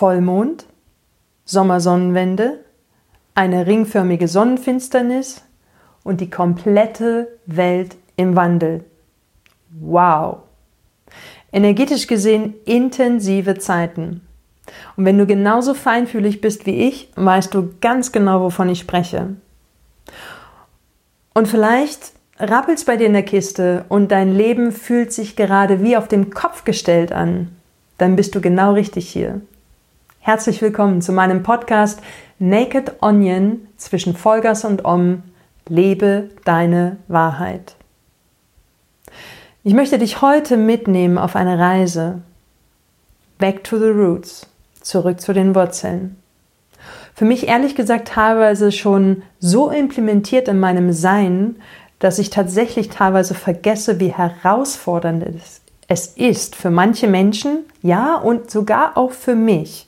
Vollmond, Sommersonnenwende, eine ringförmige Sonnenfinsternis und die komplette Welt im Wandel. Wow! Energetisch gesehen intensive Zeiten. Und wenn du genauso feinfühlig bist wie ich, weißt du ganz genau, wovon ich spreche. Und vielleicht rappelst bei dir in der Kiste und dein Leben fühlt sich gerade wie auf dem Kopf gestellt an, dann bist du genau richtig hier. Herzlich willkommen zu meinem Podcast Naked Onion zwischen Vollgas und Om. Lebe deine Wahrheit. Ich möchte dich heute mitnehmen auf eine Reise. Back to the roots. Zurück zu den Wurzeln. Für mich ehrlich gesagt teilweise schon so implementiert in meinem Sein, dass ich tatsächlich teilweise vergesse, wie herausfordernd es ist für manche Menschen, ja, und sogar auch für mich,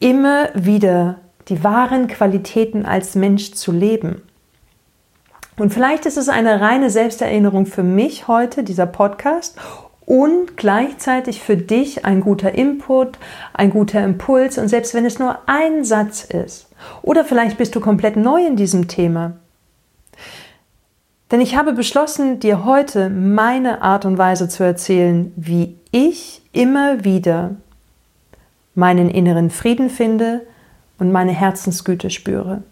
immer wieder die wahren Qualitäten als Mensch zu leben. Und vielleicht ist es eine reine Selbsterinnerung für mich heute, dieser Podcast, und gleichzeitig für dich ein guter Input, ein guter Impuls und selbst wenn es nur ein Satz ist. Oder vielleicht bist du komplett neu in diesem Thema. Denn ich habe beschlossen, dir heute meine Art und Weise zu erzählen, wie ich immer wieder meinen inneren Frieden finde und meine Herzensgüte spüre.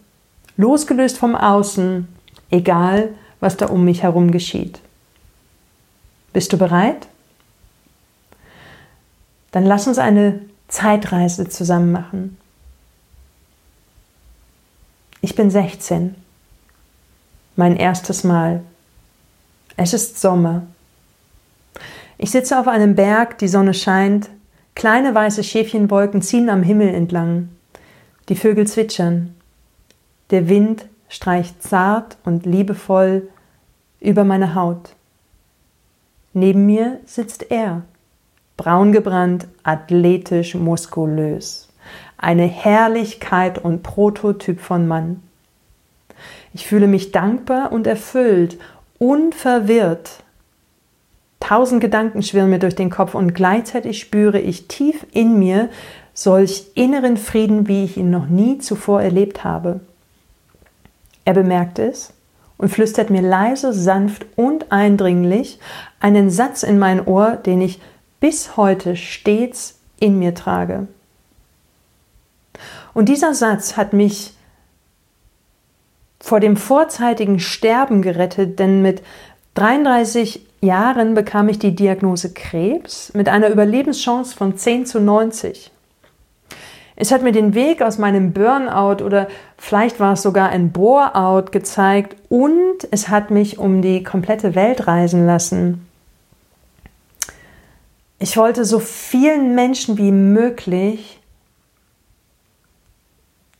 Losgelöst vom Außen, egal was da um mich herum geschieht. Bist du bereit? Dann lass uns eine Zeitreise zusammen machen. Ich bin 16 mein erstes Mal. Es ist Sommer. Ich sitze auf einem Berg, die Sonne scheint, kleine weiße Schäfchenwolken ziehen am Himmel entlang. Die Vögel zwitschern. Der Wind streicht zart und liebevoll über meine Haut. Neben mir sitzt er, braun gebrannt, athletisch, muskulös. Eine Herrlichkeit und Prototyp von Mann. Ich fühle mich dankbar und erfüllt, unverwirrt. Tausend Gedanken schwirren mir durch den Kopf und gleichzeitig spüre ich tief in mir solch inneren Frieden, wie ich ihn noch nie zuvor erlebt habe. Er bemerkt es und flüstert mir leise, sanft und eindringlich einen Satz in mein Ohr, den ich bis heute stets in mir trage. Und dieser Satz hat mich vor dem vorzeitigen Sterben gerettet, denn mit 33 Jahren bekam ich die Diagnose Krebs mit einer Überlebenschance von 10 zu 90. Es hat mir den Weg aus meinem Burnout oder vielleicht war es sogar ein Boreout gezeigt und es hat mich um die komplette Welt reisen lassen. Ich wollte so vielen Menschen wie möglich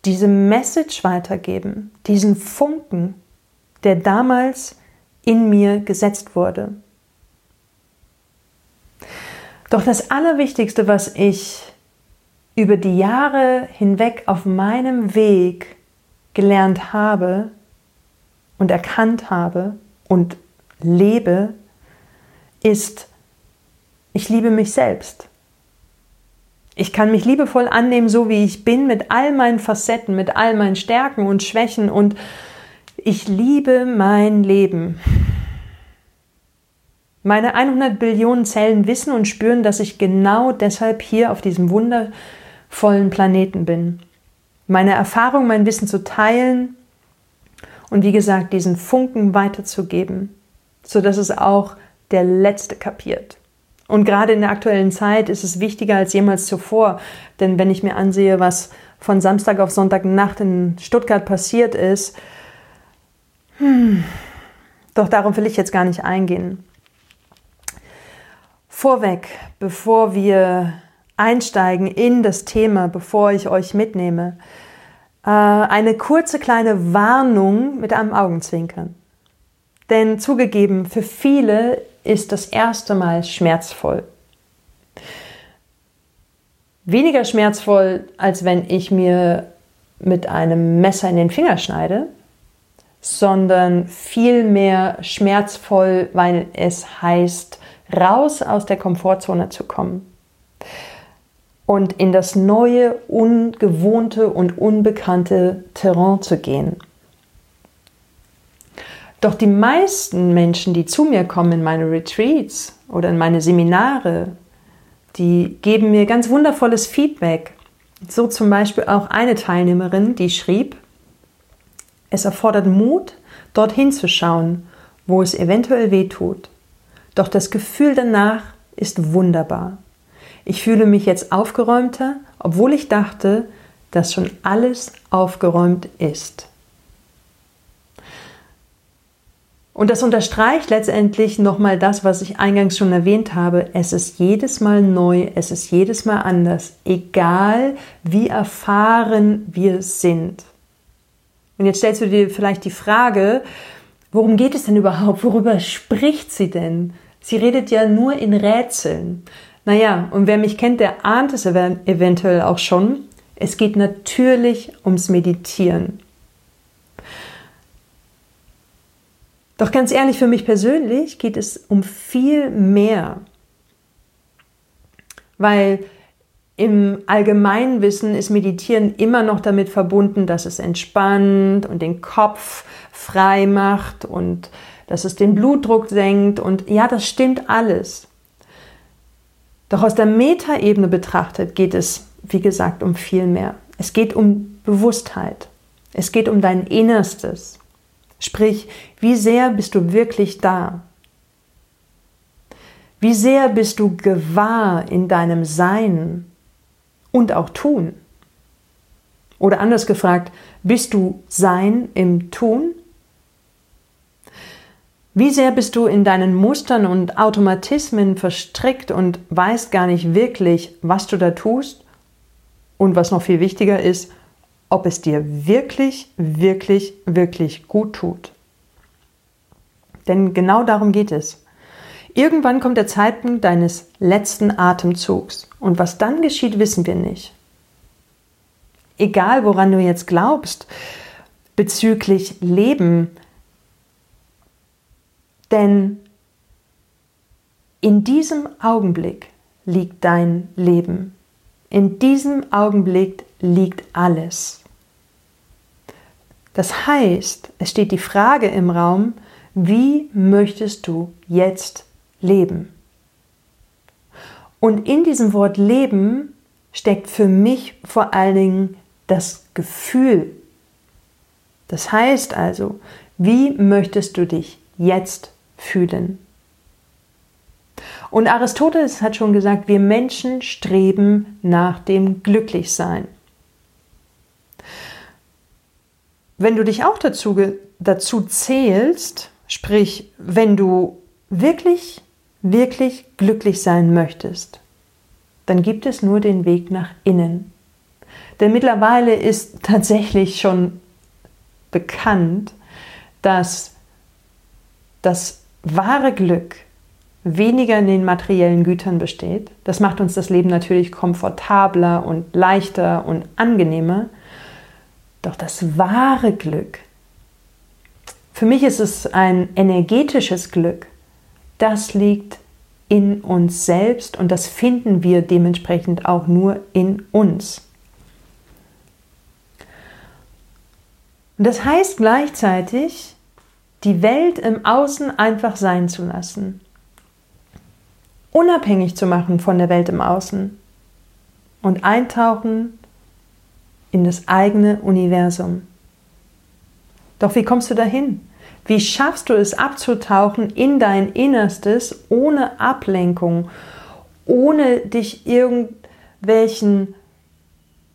diese Message weitergeben, diesen Funken, der damals in mir gesetzt wurde. Doch das Allerwichtigste, was ich über die Jahre hinweg auf meinem Weg gelernt habe und erkannt habe und lebe, ist, ich liebe mich selbst. Ich kann mich liebevoll annehmen, so wie ich bin, mit all meinen Facetten, mit all meinen Stärken und Schwächen und ich liebe mein Leben. Meine 100 Billionen Zellen wissen und spüren, dass ich genau deshalb hier auf diesem wundervollen Planeten bin. Meine Erfahrung, mein Wissen zu teilen und wie gesagt, diesen Funken weiterzugeben, sodass es auch der Letzte kapiert. Und gerade in der aktuellen Zeit ist es wichtiger als jemals zuvor. Denn wenn ich mir ansehe, was von Samstag auf Sonntagnacht in Stuttgart passiert ist, hm, doch darauf will ich jetzt gar nicht eingehen. Vorweg, bevor wir einsteigen in das Thema, bevor ich euch mitnehme, äh, eine kurze kleine Warnung mit einem Augenzwinkern. Denn zugegeben, für viele ist das erste Mal schmerzvoll. Weniger schmerzvoll, als wenn ich mir mit einem Messer in den Finger schneide, sondern viel mehr schmerzvoll, weil es heißt, raus aus der Komfortzone zu kommen. und in das neue, ungewohnte und unbekannte Terrain zu gehen. Doch die meisten Menschen, die zu mir kommen in meine Retreats oder in meine Seminare, die geben mir ganz wundervolles Feedback. So zum Beispiel auch eine Teilnehmerin, die schrieb, es erfordert Mut, dorthin zu schauen, wo es eventuell weh tut. Doch das Gefühl danach ist wunderbar. Ich fühle mich jetzt aufgeräumter, obwohl ich dachte, dass schon alles aufgeräumt ist. Und das unterstreicht letztendlich nochmal das, was ich eingangs schon erwähnt habe. Es ist jedes Mal neu, es ist jedes Mal anders, egal wie erfahren wir sind. Und jetzt stellst du dir vielleicht die Frage, worum geht es denn überhaupt? Worüber spricht sie denn? Sie redet ja nur in Rätseln. Naja, und wer mich kennt, der ahnt es eventuell auch schon. Es geht natürlich ums Meditieren. Doch ganz ehrlich, für mich persönlich geht es um viel mehr. Weil im Allgemeinwissen ist Meditieren immer noch damit verbunden, dass es entspannt und den Kopf frei macht und dass es den Blutdruck senkt. Und ja, das stimmt alles. Doch aus der Metaebene betrachtet geht es, wie gesagt, um viel mehr. Es geht um Bewusstheit. Es geht um dein Innerstes. Sprich, wie sehr bist du wirklich da? Wie sehr bist du gewahr in deinem Sein und auch Tun? Oder anders gefragt, bist du Sein im Tun? Wie sehr bist du in deinen Mustern und Automatismen verstrickt und weißt gar nicht wirklich, was du da tust? Und was noch viel wichtiger ist, ob es dir wirklich, wirklich, wirklich gut tut. Denn genau darum geht es. Irgendwann kommt der Zeitpunkt deines letzten Atemzugs und was dann geschieht, wissen wir nicht. Egal, woran du jetzt glaubst bezüglich Leben, denn in diesem Augenblick liegt dein Leben. In diesem Augenblick liegt alles. Das heißt, es steht die Frage im Raum, wie möchtest du jetzt leben? Und in diesem Wort Leben steckt für mich vor allen Dingen das Gefühl. Das heißt also, wie möchtest du dich jetzt fühlen? Und Aristoteles hat schon gesagt, wir Menschen streben nach dem Glücklichsein. Wenn du dich auch dazu, dazu zählst, sprich, wenn du wirklich, wirklich glücklich sein möchtest, dann gibt es nur den Weg nach innen. Denn mittlerweile ist tatsächlich schon bekannt, dass das wahre Glück weniger in den materiellen Gütern besteht. Das macht uns das Leben natürlich komfortabler und leichter und angenehmer. Doch das wahre Glück, für mich ist es ein energetisches Glück, das liegt in uns selbst und das finden wir dementsprechend auch nur in uns. Und das heißt gleichzeitig, die Welt im Außen einfach sein zu lassen, unabhängig zu machen von der Welt im Außen und eintauchen in das eigene Universum. Doch wie kommst du dahin? Wie schaffst du es abzutauchen in dein Innerstes ohne Ablenkung, ohne dich irgendwelchen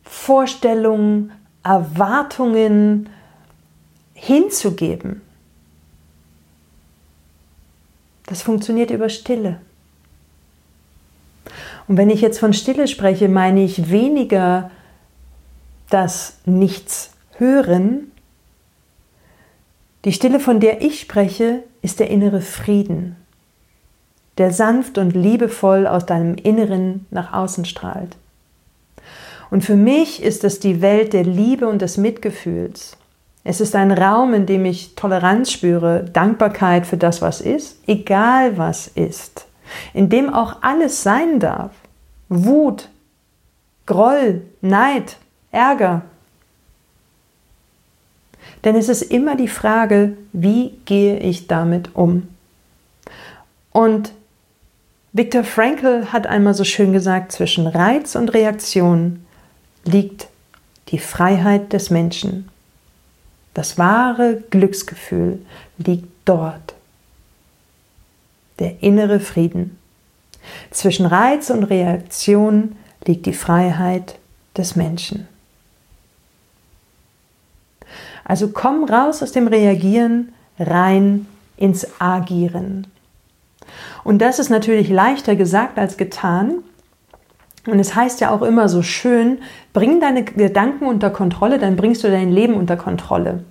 Vorstellungen, Erwartungen hinzugeben? Das funktioniert über Stille. Und wenn ich jetzt von Stille spreche, meine ich weniger das Nichts hören. Die Stille, von der ich spreche, ist der innere Frieden, der sanft und liebevoll aus deinem Inneren nach außen strahlt. Und für mich ist es die Welt der Liebe und des Mitgefühls. Es ist ein Raum, in dem ich Toleranz spüre, Dankbarkeit für das, was ist, egal was ist, in dem auch alles sein darf. Wut, Groll, Neid, Ärger. Denn es ist immer die Frage, wie gehe ich damit um? Und Viktor Frankl hat einmal so schön gesagt, zwischen Reiz und Reaktion liegt die Freiheit des Menschen. Das wahre Glücksgefühl liegt dort. Der innere Frieden. Zwischen Reiz und Reaktion liegt die Freiheit des Menschen. Also komm raus aus dem Reagieren rein ins Agieren. Und das ist natürlich leichter gesagt als getan. Und es heißt ja auch immer so schön, bring deine Gedanken unter Kontrolle, dann bringst du dein Leben unter Kontrolle.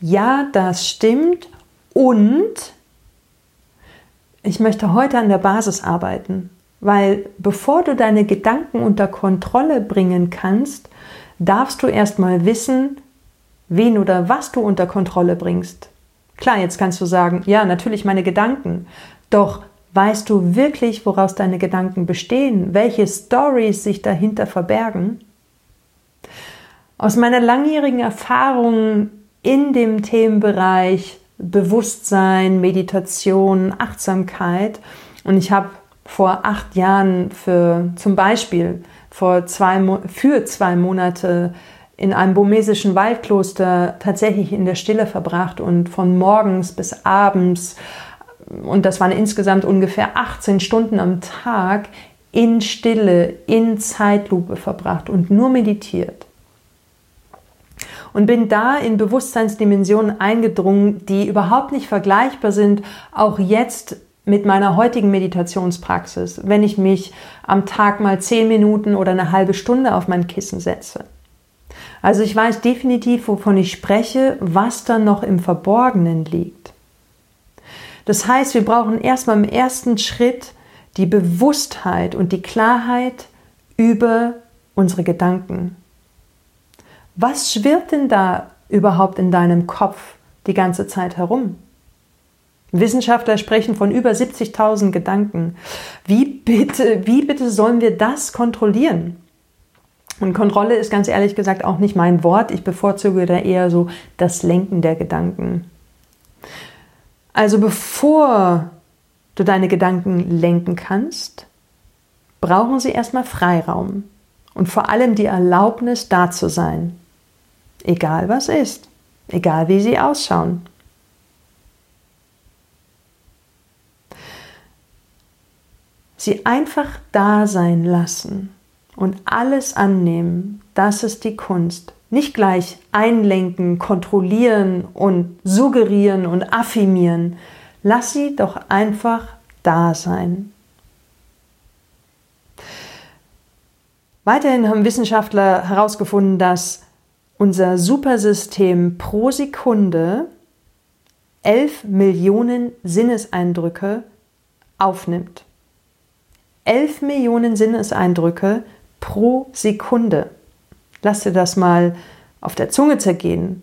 Ja, das stimmt. Und ich möchte heute an der Basis arbeiten, weil bevor du deine Gedanken unter Kontrolle bringen kannst, darfst du erstmal wissen, wen oder was du unter Kontrolle bringst. Klar, jetzt kannst du sagen, ja, natürlich meine Gedanken. Doch weißt du wirklich, woraus deine Gedanken bestehen, welche Stories sich dahinter verbergen? Aus meiner langjährigen Erfahrung in dem Themenbereich Bewusstsein, Meditation, Achtsamkeit und ich habe vor acht Jahren für zum Beispiel vor zwei, für zwei Monate in einem burmesischen Waldkloster tatsächlich in der Stille verbracht und von morgens bis abends, und das waren insgesamt ungefähr 18 Stunden am Tag, in Stille, in Zeitlupe verbracht und nur meditiert. Und bin da in Bewusstseinsdimensionen eingedrungen, die überhaupt nicht vergleichbar sind, auch jetzt mit meiner heutigen Meditationspraxis, wenn ich mich am Tag mal zehn Minuten oder eine halbe Stunde auf mein Kissen setze. Also ich weiß definitiv, wovon ich spreche, was dann noch im Verborgenen liegt. Das heißt, wir brauchen erstmal im ersten Schritt die Bewusstheit und die Klarheit über unsere Gedanken. Was schwirrt denn da überhaupt in deinem Kopf die ganze Zeit herum? Wissenschaftler sprechen von über 70.000 Gedanken. Wie bitte, wie bitte sollen wir das kontrollieren? Und Kontrolle ist ganz ehrlich gesagt auch nicht mein Wort. Ich bevorzuge da eher so das Lenken der Gedanken. Also bevor du deine Gedanken lenken kannst, brauchen sie erstmal Freiraum und vor allem die Erlaubnis, da zu sein. Egal was ist, egal wie sie ausschauen. Sie einfach da sein lassen und alles annehmen, das ist die Kunst. Nicht gleich einlenken, kontrollieren und suggerieren und affirmieren. Lass sie doch einfach da sein. Weiterhin haben Wissenschaftler herausgefunden, dass unser Supersystem pro Sekunde 11 Millionen Sinneseindrücke aufnimmt. 11 Millionen Sinneseindrücke pro Sekunde. Lass dir das mal auf der Zunge zergehen.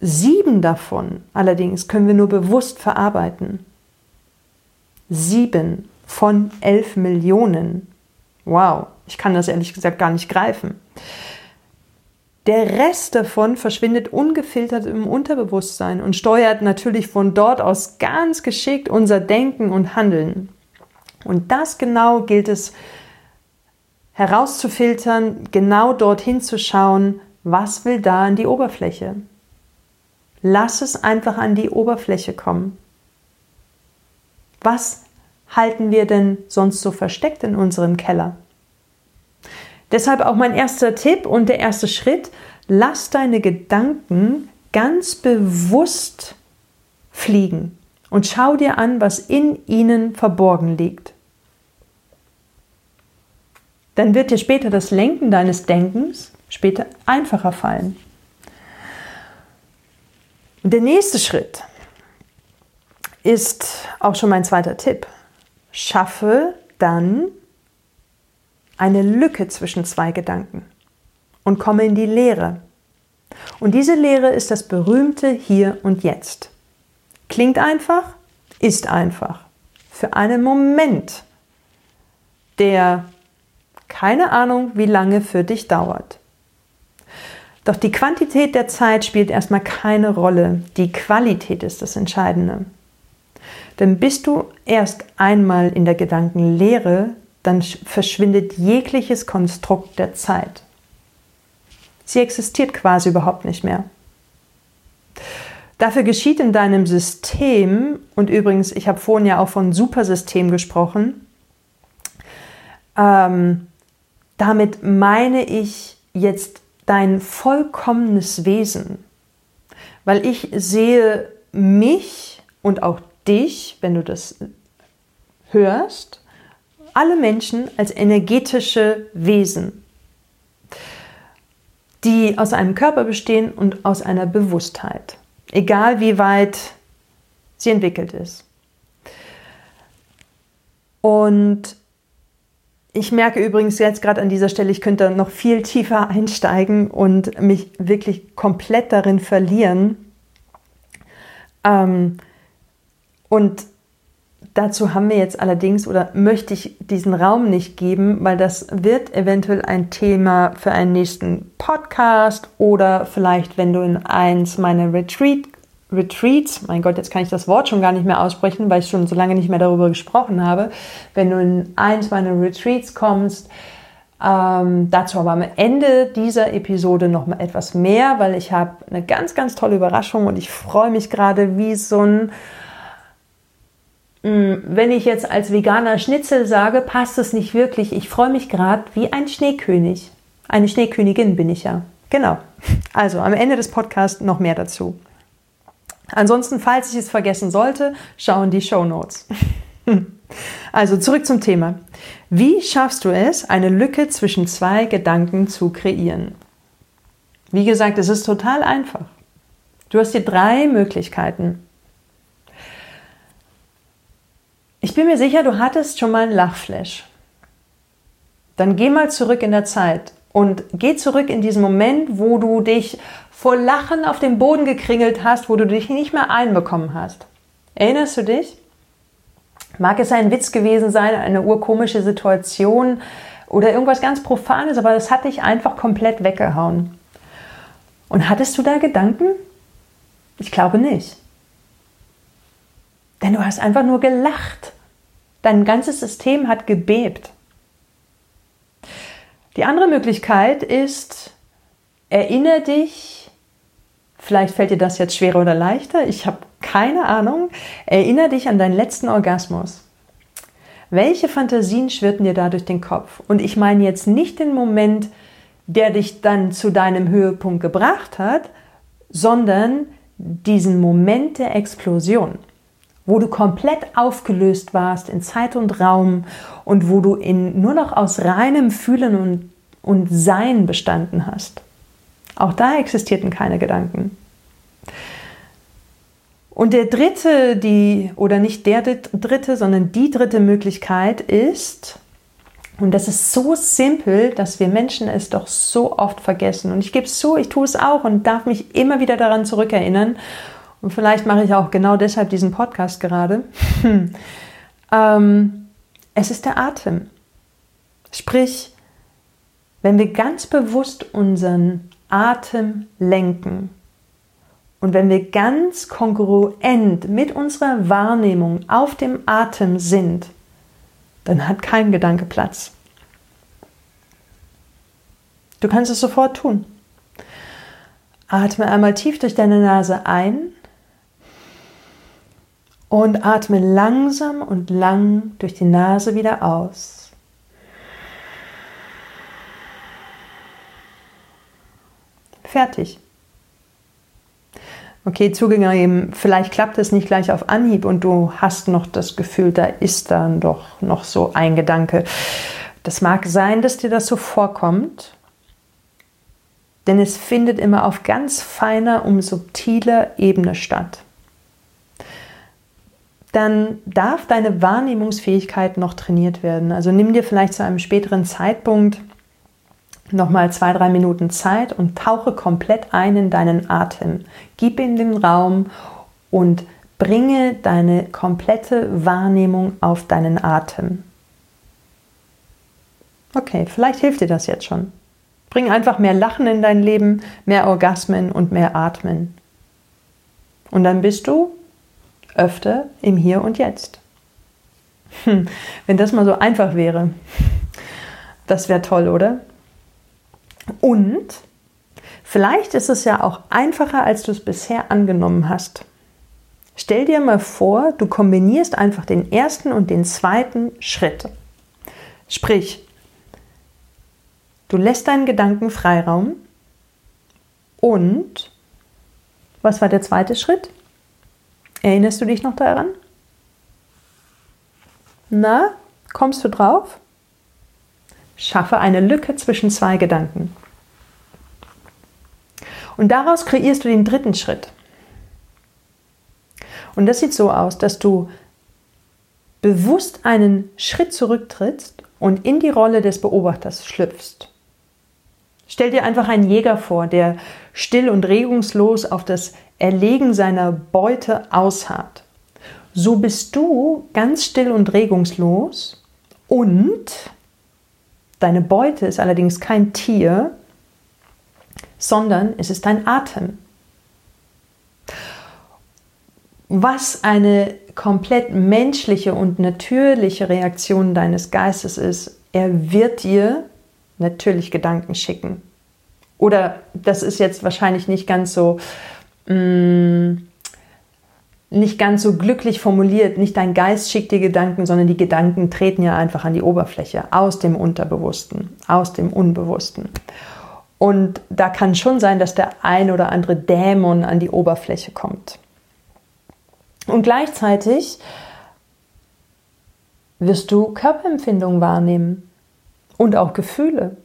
Sieben davon allerdings können wir nur bewusst verarbeiten. Sieben von elf Millionen. Wow, ich kann das ehrlich gesagt gar nicht greifen. Der Rest davon verschwindet ungefiltert im Unterbewusstsein und steuert natürlich von dort aus ganz geschickt unser Denken und Handeln. Und das genau gilt es herauszufiltern, genau dorthin zu schauen, was will da an die Oberfläche. Lass es einfach an die Oberfläche kommen. Was halten wir denn sonst so versteckt in unserem Keller? Deshalb auch mein erster Tipp und der erste Schritt, lass deine Gedanken ganz bewusst fliegen und schau dir an, was in ihnen verborgen liegt. Dann wird dir später das Lenken deines Denkens später einfacher fallen. Der nächste Schritt ist auch schon mein zweiter Tipp. Schaffe dann eine Lücke zwischen zwei Gedanken und komme in die Leere. Und diese Leere ist das berühmte Hier und Jetzt. Klingt einfach, ist einfach. Für einen Moment der keine Ahnung, wie lange für dich dauert. Doch die Quantität der Zeit spielt erstmal keine Rolle. Die Qualität ist das Entscheidende. Denn bist du erst einmal in der Gedankenlehre, dann verschwindet jegliches Konstrukt der Zeit. Sie existiert quasi überhaupt nicht mehr. Dafür geschieht in deinem System, und übrigens, ich habe vorhin ja auch von Supersystem gesprochen, ähm, damit meine ich jetzt dein vollkommenes Wesen, weil ich sehe mich und auch dich, wenn du das hörst, alle Menschen als energetische Wesen, die aus einem Körper bestehen und aus einer Bewusstheit, egal wie weit sie entwickelt ist. Und ich merke übrigens jetzt gerade an dieser Stelle, ich könnte noch viel tiefer einsteigen und mich wirklich komplett darin verlieren. Ähm, und dazu haben wir jetzt allerdings oder möchte ich diesen Raum nicht geben, weil das wird eventuell ein Thema für einen nächsten Podcast oder vielleicht, wenn du in eins meiner Retreat Retreats, mein Gott, jetzt kann ich das Wort schon gar nicht mehr aussprechen, weil ich schon so lange nicht mehr darüber gesprochen habe. Wenn du in eins meiner Retreats kommst, ähm, dazu aber am Ende dieser Episode noch mal etwas mehr, weil ich habe eine ganz, ganz tolle Überraschung und ich freue mich gerade wie so ein, mm, wenn ich jetzt als veganer Schnitzel sage, passt es nicht wirklich. Ich freue mich gerade wie ein Schneekönig. Eine Schneekönigin bin ich ja. Genau. Also am Ende des Podcasts noch mehr dazu. Ansonsten, falls ich es vergessen sollte, schauen die Show Notes. also zurück zum Thema. Wie schaffst du es, eine Lücke zwischen zwei Gedanken zu kreieren? Wie gesagt, es ist total einfach. Du hast hier drei Möglichkeiten. Ich bin mir sicher, du hattest schon mal einen Lachflash. Dann geh mal zurück in der Zeit und geh zurück in diesen Moment, wo du dich vor Lachen auf den Boden gekringelt hast, wo du dich nicht mehr einbekommen hast. Erinnerst du dich? Mag es ein Witz gewesen sein, eine urkomische Situation oder irgendwas ganz Profanes, aber das hat dich einfach komplett weggehauen. Und hattest du da Gedanken? Ich glaube nicht. Denn du hast einfach nur gelacht. Dein ganzes System hat gebebt. Die andere Möglichkeit ist, erinnere dich Vielleicht fällt dir das jetzt schwerer oder leichter. Ich habe keine Ahnung. Erinnere dich an deinen letzten Orgasmus. Welche Fantasien schwirrten dir da durch den Kopf? Und ich meine jetzt nicht den Moment, der dich dann zu deinem Höhepunkt gebracht hat, sondern diesen Moment der Explosion, wo du komplett aufgelöst warst in Zeit und Raum und wo du in, nur noch aus reinem Fühlen und, und Sein bestanden hast. Auch da existierten keine Gedanken. Und der dritte, die, oder nicht der dritte, sondern die dritte Möglichkeit ist, und das ist so simpel, dass wir Menschen es doch so oft vergessen. Und ich gebe es zu, ich tue es auch und darf mich immer wieder daran zurückerinnern. Und vielleicht mache ich auch genau deshalb diesen Podcast gerade. ähm, es ist der Atem. Sprich, wenn wir ganz bewusst unseren Atem lenken. Und wenn wir ganz kongruent mit unserer Wahrnehmung auf dem Atem sind, dann hat kein Gedanke Platz. Du kannst es sofort tun. Atme einmal tief durch deine Nase ein und atme langsam und lang durch die Nase wieder aus. Fertig. Okay, zugegeben, vielleicht klappt es nicht gleich auf Anhieb und du hast noch das Gefühl, da ist dann doch noch so ein Gedanke. Das mag sein, dass dir das so vorkommt, denn es findet immer auf ganz feiner und subtiler Ebene statt. Dann darf deine Wahrnehmungsfähigkeit noch trainiert werden. Also nimm dir vielleicht zu einem späteren Zeitpunkt nochmal zwei, drei Minuten Zeit und tauche komplett ein in deinen Atem. Gib ihm den Raum und bringe deine komplette Wahrnehmung auf deinen Atem. Okay, vielleicht hilft dir das jetzt schon. Bring einfach mehr Lachen in dein Leben, mehr Orgasmen und mehr Atmen. Und dann bist du öfter im Hier und Jetzt. Hm, wenn das mal so einfach wäre, das wäre toll, oder? Und vielleicht ist es ja auch einfacher, als du es bisher angenommen hast. Stell dir mal vor, du kombinierst einfach den ersten und den zweiten Schritt. Sprich, du lässt deinen Gedanken Freiraum und was war der zweite Schritt? Erinnerst du dich noch daran? Na, kommst du drauf? Schaffe eine Lücke zwischen zwei Gedanken. Und daraus kreierst du den dritten Schritt. Und das sieht so aus, dass du bewusst einen Schritt zurücktrittst und in die Rolle des Beobachters schlüpfst. Stell dir einfach einen Jäger vor, der still und regungslos auf das Erlegen seiner Beute ausharrt. So bist du ganz still und regungslos und deine Beute ist allerdings kein Tier, sondern es ist dein Atem. Was eine komplett menschliche und natürliche Reaktion deines Geistes ist, er wird dir natürlich Gedanken schicken. Oder das ist jetzt wahrscheinlich nicht ganz so mm, nicht ganz so glücklich formuliert. Nicht dein Geist schickt dir Gedanken, sondern die Gedanken treten ja einfach an die Oberfläche aus dem Unterbewussten, aus dem Unbewussten. Und da kann schon sein, dass der ein oder andere Dämon an die Oberfläche kommt. Und gleichzeitig wirst du Körperempfindungen wahrnehmen und auch Gefühle.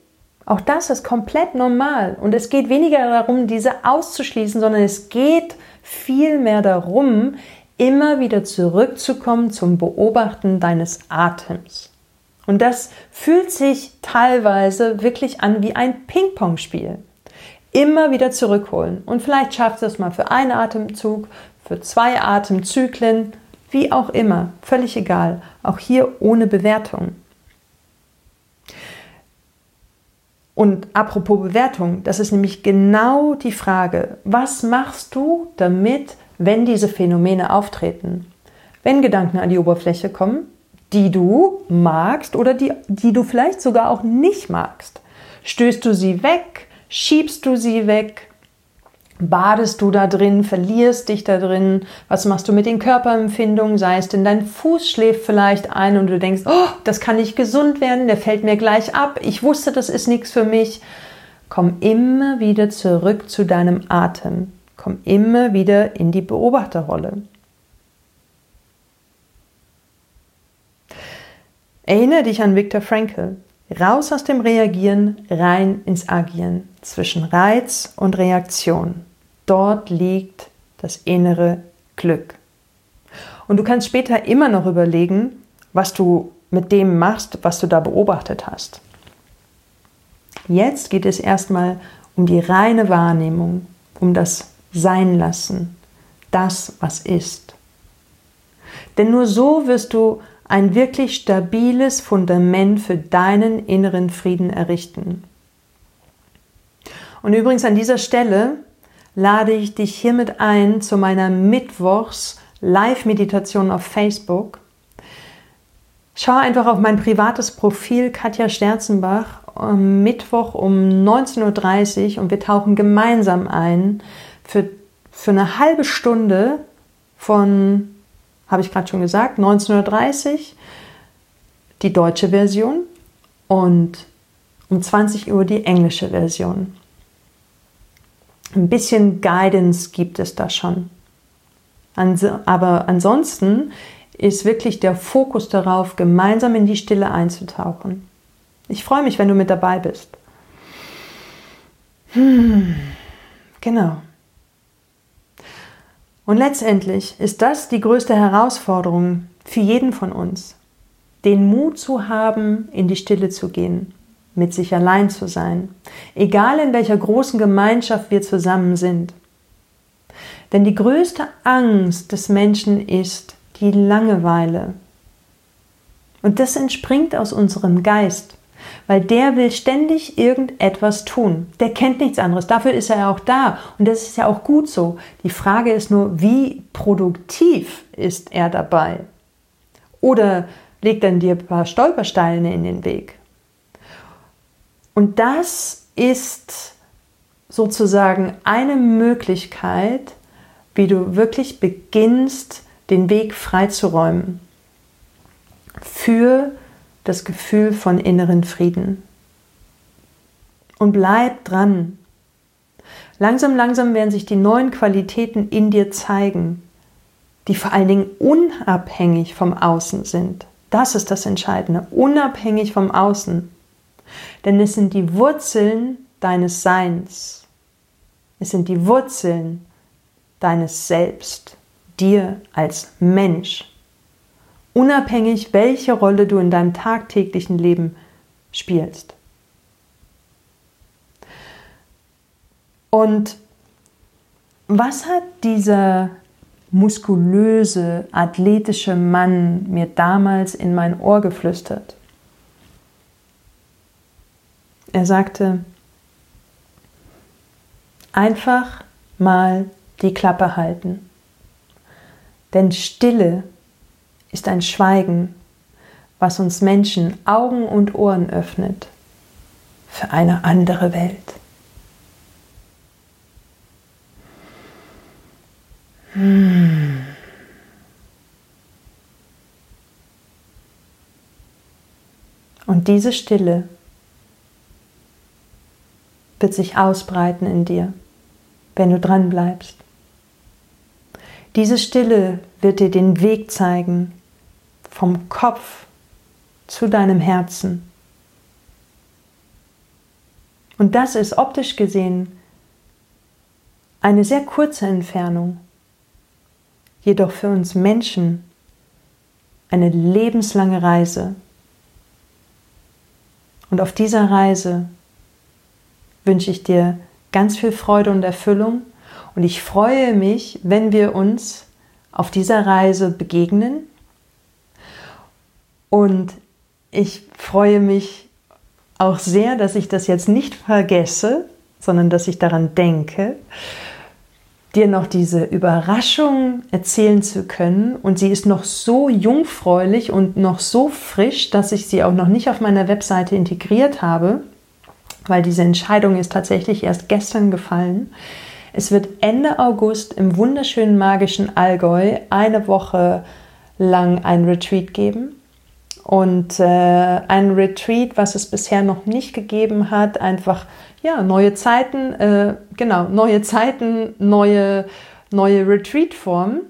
Auch das ist komplett normal. Und es geht weniger darum, diese auszuschließen, sondern es geht vielmehr darum, immer wieder zurückzukommen zum Beobachten deines Atems. Und das fühlt sich teilweise wirklich an wie ein Ping-Pong-Spiel. Immer wieder zurückholen. Und vielleicht schaffst du es mal für einen Atemzug, für zwei Atemzyklen, wie auch immer, völlig egal. Auch hier ohne Bewertung. Und apropos Bewertung, das ist nämlich genau die Frage, was machst du damit, wenn diese Phänomene auftreten? Wenn Gedanken an die Oberfläche kommen, die du magst oder die, die du vielleicht sogar auch nicht magst. Stößt du sie weg? Schiebst du sie weg? Badest du da drin, verlierst dich da drin? Was machst du mit den Körperempfindungen? Sei es denn dein Fuß schläft vielleicht ein und du denkst, oh, das kann nicht gesund werden, der fällt mir gleich ab. Ich wusste, das ist nichts für mich. Komm immer wieder zurück zu deinem Atem. Komm immer wieder in die Beobachterrolle. Erinnere dich an Viktor Frankl. Raus aus dem Reagieren, rein ins Agieren, zwischen Reiz und Reaktion. Dort liegt das innere Glück. Und du kannst später immer noch überlegen, was du mit dem machst, was du da beobachtet hast. Jetzt geht es erstmal um die reine Wahrnehmung, um das Seinlassen, das, was ist. Denn nur so wirst du ein wirklich stabiles Fundament für deinen inneren Frieden errichten. Und übrigens an dieser Stelle lade ich dich hiermit ein zu meiner Mittwochs Live-Meditation auf Facebook. Schau einfach auf mein privates Profil Katja Sterzenbach am Mittwoch um 19.30 Uhr und wir tauchen gemeinsam ein für, für eine halbe Stunde von habe ich gerade schon gesagt, 1930 die deutsche Version und um 20 Uhr die englische Version. Ein bisschen Guidance gibt es da schon. Aber ansonsten ist wirklich der Fokus darauf, gemeinsam in die Stille einzutauchen. Ich freue mich, wenn du mit dabei bist. Hm, genau. Und letztendlich ist das die größte Herausforderung für jeden von uns, den Mut zu haben, in die Stille zu gehen, mit sich allein zu sein, egal in welcher großen Gemeinschaft wir zusammen sind. Denn die größte Angst des Menschen ist die Langeweile. Und das entspringt aus unserem Geist. Weil der will ständig irgendetwas tun. Der kennt nichts anderes. Dafür ist er ja auch da. Und das ist ja auch gut so. Die Frage ist nur, wie produktiv ist er dabei? Oder legt dann dir ein paar Stolpersteine in den Weg? Und das ist sozusagen eine Möglichkeit, wie du wirklich beginnst, den Weg freizuräumen für das Gefühl von inneren Frieden. Und bleib dran. Langsam, langsam werden sich die neuen Qualitäten in dir zeigen, die vor allen Dingen unabhängig vom Außen sind. Das ist das Entscheidende, unabhängig vom Außen. Denn es sind die Wurzeln deines Seins. Es sind die Wurzeln deines Selbst, dir als Mensch unabhängig welche Rolle du in deinem tagtäglichen Leben spielst. Und was hat dieser muskulöse, athletische Mann mir damals in mein Ohr geflüstert? Er sagte, einfach mal die Klappe halten. Denn Stille ist ein Schweigen, was uns Menschen Augen und Ohren öffnet für eine andere Welt. Hm. Und diese Stille wird sich ausbreiten in dir, wenn du dran bleibst. Diese Stille wird dir den Weg zeigen, vom Kopf zu deinem Herzen. Und das ist optisch gesehen eine sehr kurze Entfernung, jedoch für uns Menschen eine lebenslange Reise. Und auf dieser Reise wünsche ich dir ganz viel Freude und Erfüllung und ich freue mich, wenn wir uns auf dieser Reise begegnen und ich freue mich auch sehr, dass ich das jetzt nicht vergesse, sondern dass ich daran denke, dir noch diese Überraschung erzählen zu können. Und sie ist noch so jungfräulich und noch so frisch, dass ich sie auch noch nicht auf meiner Webseite integriert habe, weil diese Entscheidung ist tatsächlich erst gestern gefallen. Es wird Ende August im wunderschönen magischen Allgäu eine Woche lang ein Retreat geben und äh, ein Retreat, was es bisher noch nicht gegeben hat, einfach ja neue Zeiten, äh, genau neue Zeiten, neue neue Retreat-Formen.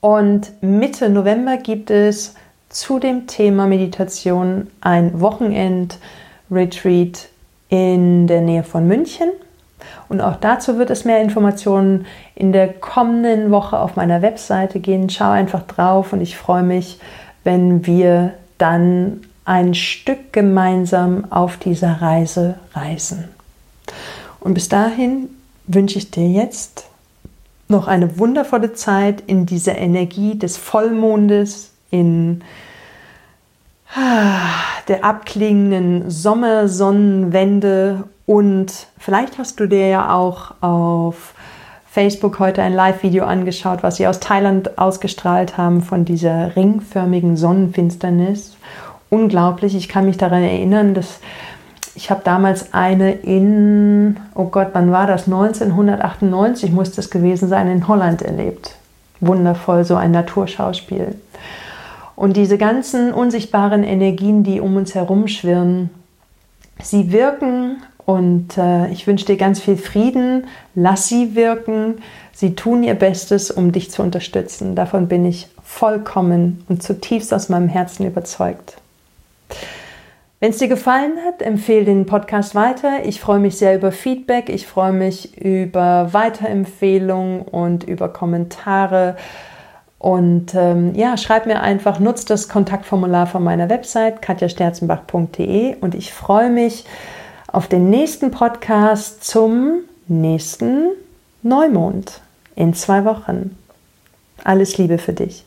Und Mitte November gibt es zu dem Thema Meditation ein Wochenend-Retreat in der Nähe von München. Und auch dazu wird es mehr Informationen in der kommenden Woche auf meiner Webseite gehen. Schau einfach drauf und ich freue mich, wenn wir dann ein Stück gemeinsam auf dieser Reise reisen. Und bis dahin wünsche ich dir jetzt noch eine wundervolle Zeit in dieser Energie des Vollmondes, in ah, der abklingenden Sommersonnenwende und vielleicht hast du dir ja auch auf Facebook heute ein Live-Video angeschaut, was sie aus Thailand ausgestrahlt haben von dieser ringförmigen Sonnenfinsternis. Unglaublich, ich kann mich daran erinnern, dass ich habe damals eine in, oh Gott, wann war das? 1998 muss das gewesen sein, in Holland erlebt. Wundervoll, so ein Naturschauspiel. Und diese ganzen unsichtbaren Energien, die um uns herum schwirren, sie wirken und äh, ich wünsche dir ganz viel Frieden. Lass sie wirken. Sie tun ihr Bestes, um dich zu unterstützen. Davon bin ich vollkommen und zutiefst aus meinem Herzen überzeugt. Wenn es dir gefallen hat, empfehle den Podcast weiter. Ich freue mich sehr über Feedback. Ich freue mich über Weiterempfehlungen und über Kommentare. Und ähm, ja, schreib mir einfach, nutzt das Kontaktformular von meiner Website katjasterzenbach.de und ich freue mich, auf den nächsten Podcast zum nächsten Neumond in zwei Wochen. Alles Liebe für dich.